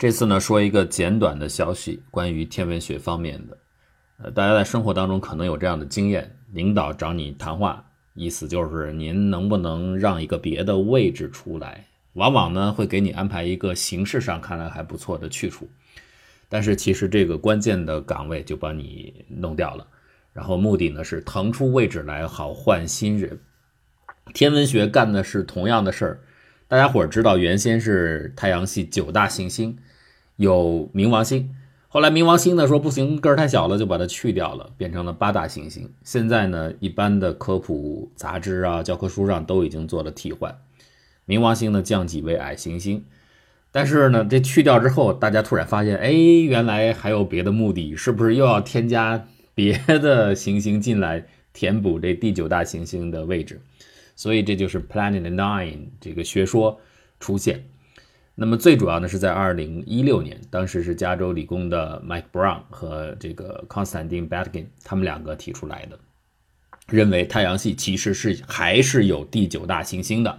这次呢，说一个简短的消息，关于天文学方面的。呃，大家在生活当中可能有这样的经验：领导找你谈话，意思就是您能不能让一个别的位置出来？往往呢，会给你安排一个形式上看来还不错的去处，但是其实这个关键的岗位就把你弄掉了。然后目的呢是腾出位置来，好换新人。天文学干的是同样的事儿。大家伙知道，原先是太阳系九大行星。有冥王星，后来冥王星呢说不行，个儿太小了，就把它去掉了，变成了八大行星。现在呢，一般的科普杂志啊、教科书上都已经做了替换，冥王星呢降级为矮行星。但是呢，这去掉之后，大家突然发现，哎，原来还有别的目的，是不是又要添加别的行星进来填补这第九大行星的位置？所以这就是 Planet Nine 这个学说出现。那么最主要的是在二零一六年，当时是加州理工的 Mike Brown 和这个 Konstantin Batygin 他们两个提出来的，认为太阳系其实是还是有第九大行星的，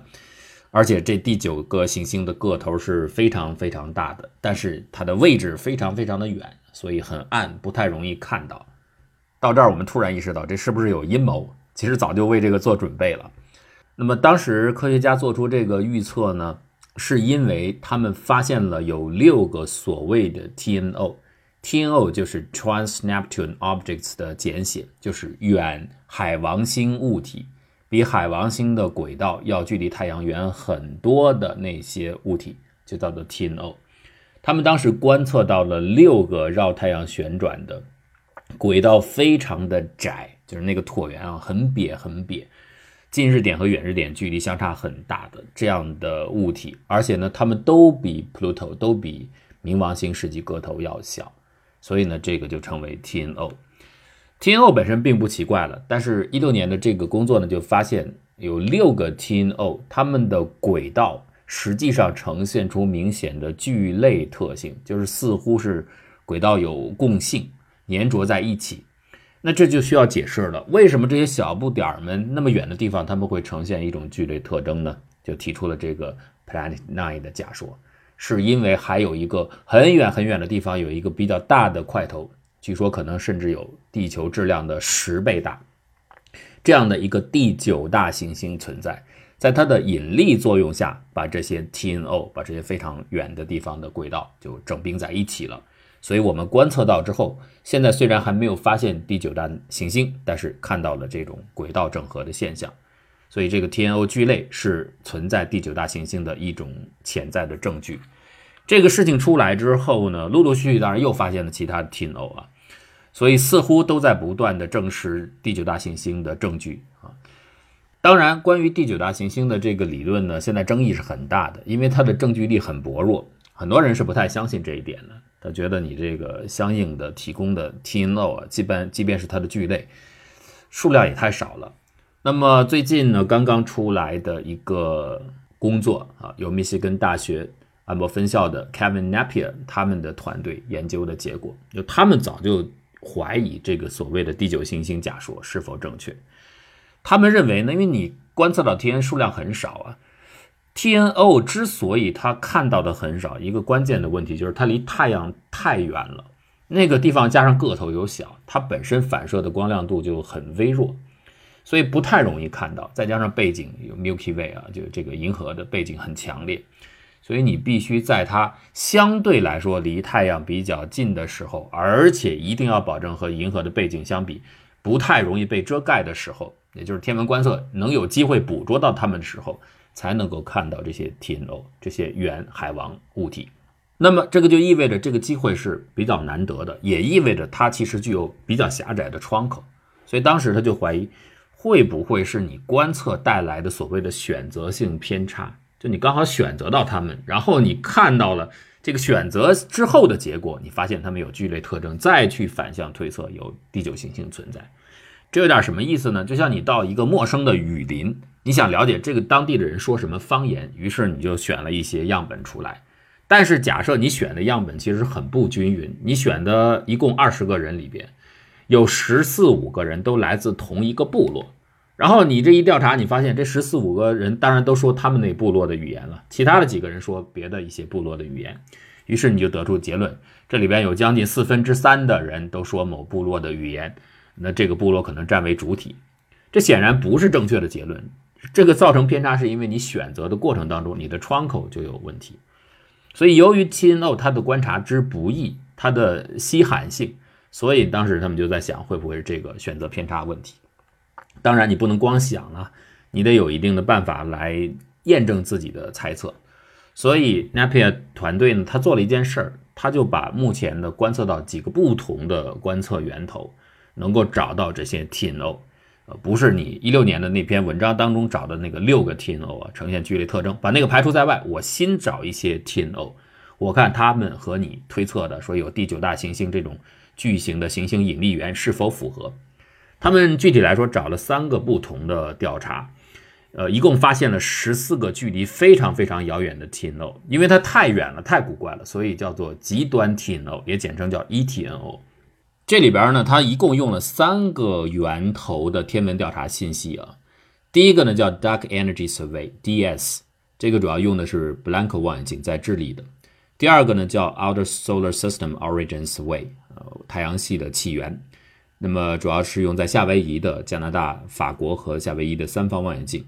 而且这第九个行星的个头是非常非常大的，但是它的位置非常非常的远，所以很暗，不太容易看到。到这儿我们突然意识到，这是不是有阴谋？其实早就为这个做准备了。那么当时科学家做出这个预测呢？是因为他们发现了有六个所谓的 TNO，TNO 就是 Trans Neptune Objects 的简写，就是远海王星物体，比海王星的轨道要距离太阳远很多的那些物体，就叫做 TNO。他们当时观测到了六个绕太阳旋转的轨道，非常的窄，就是那个椭圆啊，很瘪很瘪。近日点和远日点距离相差很大的这样的物体，而且呢，它们都比 Pluto 都比冥王星实际个头要小，所以呢，这个就称为 TNO。TNO 本身并不奇怪了，但是一六年的这个工作呢，就发现有六个 TNO，它们的轨道实际上呈现出明显的聚类特性，就是似乎是轨道有共性，粘着在一起。那这就需要解释了，为什么这些小不点儿们那么远的地方，他们会呈现一种聚类特征呢？就提出了这个 Planet Nine 的假说，是因为还有一个很远很远的地方有一个比较大的块头，据说可能甚至有地球质量的十倍大，这样的一个第九大行星存在，在它的引力作用下，把这些 TNO，把这些非常远的地方的轨道就整并在一起了。所以我们观测到之后，现在虽然还没有发现第九大行星，但是看到了这种轨道整合的现象。所以这个 TNO 聚类是存在第九大行星的一种潜在的证据。这个事情出来之后呢，陆陆续续当然又发现了其他的 TNO 啊，所以似乎都在不断的证实第九大行星的证据啊。当然，关于第九大行星的这个理论呢，现在争议是很大的，因为它的证据力很薄弱，很多人是不太相信这一点的。他觉得你这个相应的提供的 TNO 啊，即便即便是它的聚类数量也太少了。那么最近呢，刚刚出来的一个工作啊，由密歇根大学安博分校的 Kevin Napier 他们的团队研究的结果，就他们早就怀疑这个所谓的第九行星假说是否正确。他们认为呢，因为你观测到 TN 数量很少啊。TNO 之所以它看到的很少，一个关键的问题就是它离太阳太远了，那个地方加上个头又小，它本身反射的光亮度就很微弱，所以不太容易看到。再加上背景有 Milky Way 啊，就这个银河的背景很强烈，所以你必须在它相对来说离太阳比较近的时候，而且一定要保证和银河的背景相比不太容易被遮盖的时候，也就是天文观测能有机会捕捉到它们的时候。才能够看到这些 TNO 这些原海王物体，那么这个就意味着这个机会是比较难得的，也意味着它其实具有比较狭窄的窗口，所以当时他就怀疑会不会是你观测带来的所谓的选择性偏差，就你刚好选择到它们，然后你看到了这个选择之后的结果，你发现它们有聚类特征，再去反向推测有第九行星存在，这有点什么意思呢？就像你到一个陌生的雨林。你想了解这个当地的人说什么方言，于是你就选了一些样本出来。但是假设你选的样本其实很不均匀，你选的一共二十个人里边，有十四五个人都来自同一个部落。然后你这一调查，你发现这十四五个人当然都说他们那部落的语言了，其他的几个人说别的一些部落的语言。于是你就得出结论，这里边有将近四分之三的人都说某部落的语言，那这个部落可能占为主体。这显然不是正确的结论。这个造成偏差是因为你选择的过程当中，你的窗口就有问题。所以由于 TNO 它的观察之不易，它的稀罕性，所以当时他们就在想会不会是这个选择偏差问题。当然你不能光想啊，你得有一定的办法来验证自己的猜测。所以 Napier 团队呢，他做了一件事儿，他就把目前的观测到几个不同的观测源头，能够找到这些 TNO，呃，不是你一六年的那篇文章当中找的那个六个 TNO 啊，呈现剧烈特征，把那个排除在外，我新找一些 TNO，我看他们和你推测的说有第九大行星这种巨型的行星引力源是否符合。他们具体来说找了三个不同的调查。呃，一共发现了十四个距离非常非常遥远的 TNO，因为它太远了，太古怪了，所以叫做极端 TNO，也简称叫 ETNO。这里边呢，它一共用了三个源头的天文调查信息啊。第一个呢叫 Dark Energy Survey（DS），这个主要用的是 Blanco 望远镜，在智利的。第二个呢叫 Outer Solar System Origin Survey，呃，太阳系的起源，那么主要是用在夏威夷的、加拿大、法国和夏威夷的三方望远镜。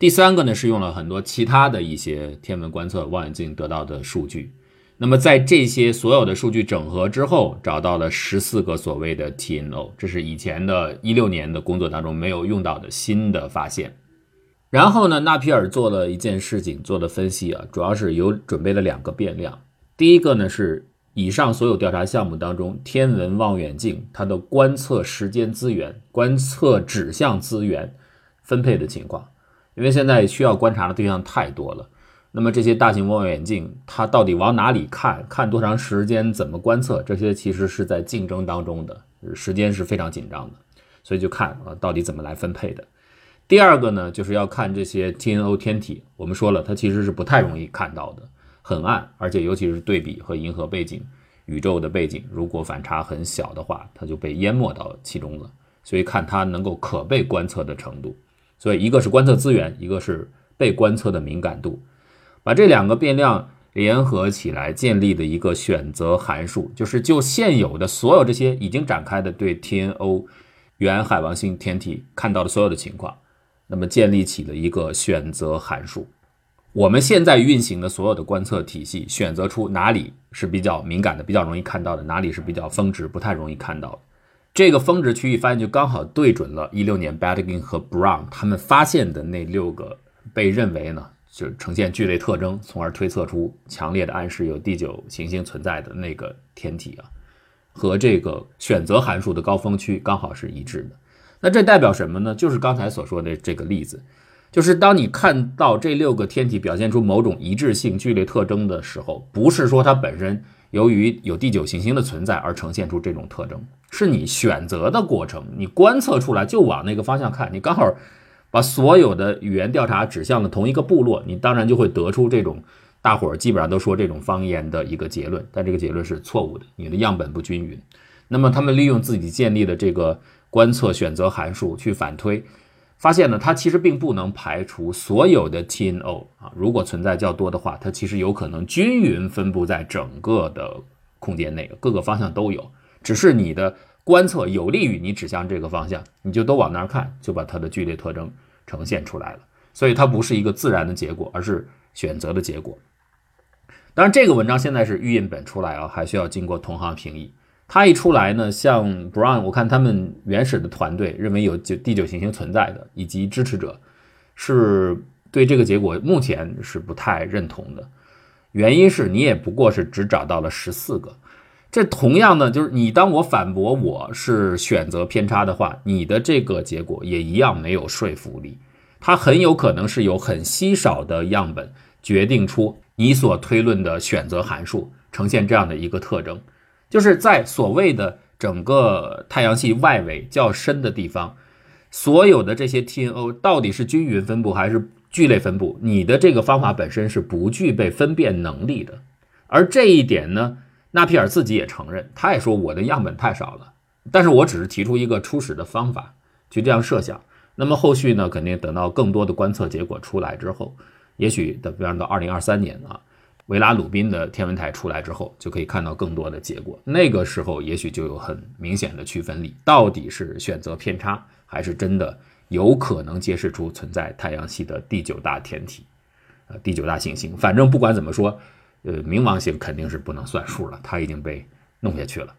第三个呢是用了很多其他的一些天文观测望远镜得到的数据，那么在这些所有的数据整合之后，找到了十四个所谓的 TNO，这是以前的一六年的工作当中没有用到的新的发现。然后呢，纳皮尔做了一件事情，做了分析啊，主要是有准备了两个变量。第一个呢是以上所有调查项目当中，天文望远镜它的观测时间资源、观测指向资源分配的情况。因为现在需要观察的对象太多了，那么这些大型望远镜它到底往哪里看，看多长时间，怎么观测，这些其实是在竞争当中的，时间是非常紧张的，所以就看啊到底怎么来分配的。第二个呢，就是要看这些 TNO 天体，我们说了，它其实是不太容易看到的，很暗，而且尤其是对比和银河背景、宇宙的背景，如果反差很小的话，它就被淹没到其中了，所以看它能够可被观测的程度。所以，一个是观测资源，一个是被观测的敏感度，把这两个变量联合起来，建立的一个选择函数，就是就现有的所有这些已经展开的对 TNO 原海王星天体看到的所有的情况，那么建立起了一个选择函数。我们现在运行的所有的观测体系，选择出哪里是比较敏感的、比较容易看到的，哪里是比较峰值、不太容易看到的。这个峰值区域发现就刚好对准了一六年 b a d g i n 和 Brown 他们发现的那六个被认为呢就呈现聚类特征，从而推测出强烈的暗示有第九行星存在的那个天体啊，和这个选择函数的高峰区刚好是一致的。那这代表什么呢？就是刚才所说的这个例子，就是当你看到这六个天体表现出某种一致性聚类特征的时候，不是说它本身。由于有第九行星的存在而呈现出这种特征，是你选择的过程，你观测出来就往那个方向看，你刚好把所有的语言调查指向了同一个部落，你当然就会得出这种大伙儿基本上都说这种方言的一个结论，但这个结论是错误的，你的样本不均匀。那么他们利用自己建立的这个观测选择函数去反推。发现呢，它其实并不能排除所有的 TNO 啊，如果存在较多的话，它其实有可能均匀分布在整个的空间内，各个方向都有。只是你的观测有利于你指向这个方向，你就都往那儿看，就把它的剧烈特征呈现出来了。所以它不是一个自然的结果，而是选择的结果。当然，这个文章现在是预印本出来啊，还需要经过同行评议。它一出来呢，像 Brown，我看他们原始的团队认为有九第九行星存在的，以及支持者是对这个结果目前是不太认同的。原因是你也不过是只找到了十四个，这同样呢，就是你当我反驳我是选择偏差的话，你的这个结果也一样没有说服力。它很有可能是有很稀少的样本决定出你所推论的选择函数呈现这样的一个特征。就是在所谓的整个太阳系外围较深的地方，所有的这些 TNO 到底是均匀分布还是聚类分布？你的这个方法本身是不具备分辨能力的。而这一点呢，纳皮尔自己也承认，他也说我的样本太少了。但是我只是提出一个初始的方法，去这样设想。那么后续呢，肯定等到更多的观测结果出来之后，也许等，比方到二零二三年啊。维拉鲁宾的天文台出来之后，就可以看到更多的结果。那个时候也许就有很明显的区分力，到底是选择偏差，还是真的有可能揭示出存在太阳系的第九大天体，呃，第九大行星。反正不管怎么说，呃，冥王星肯定是不能算数了，它已经被弄下去了。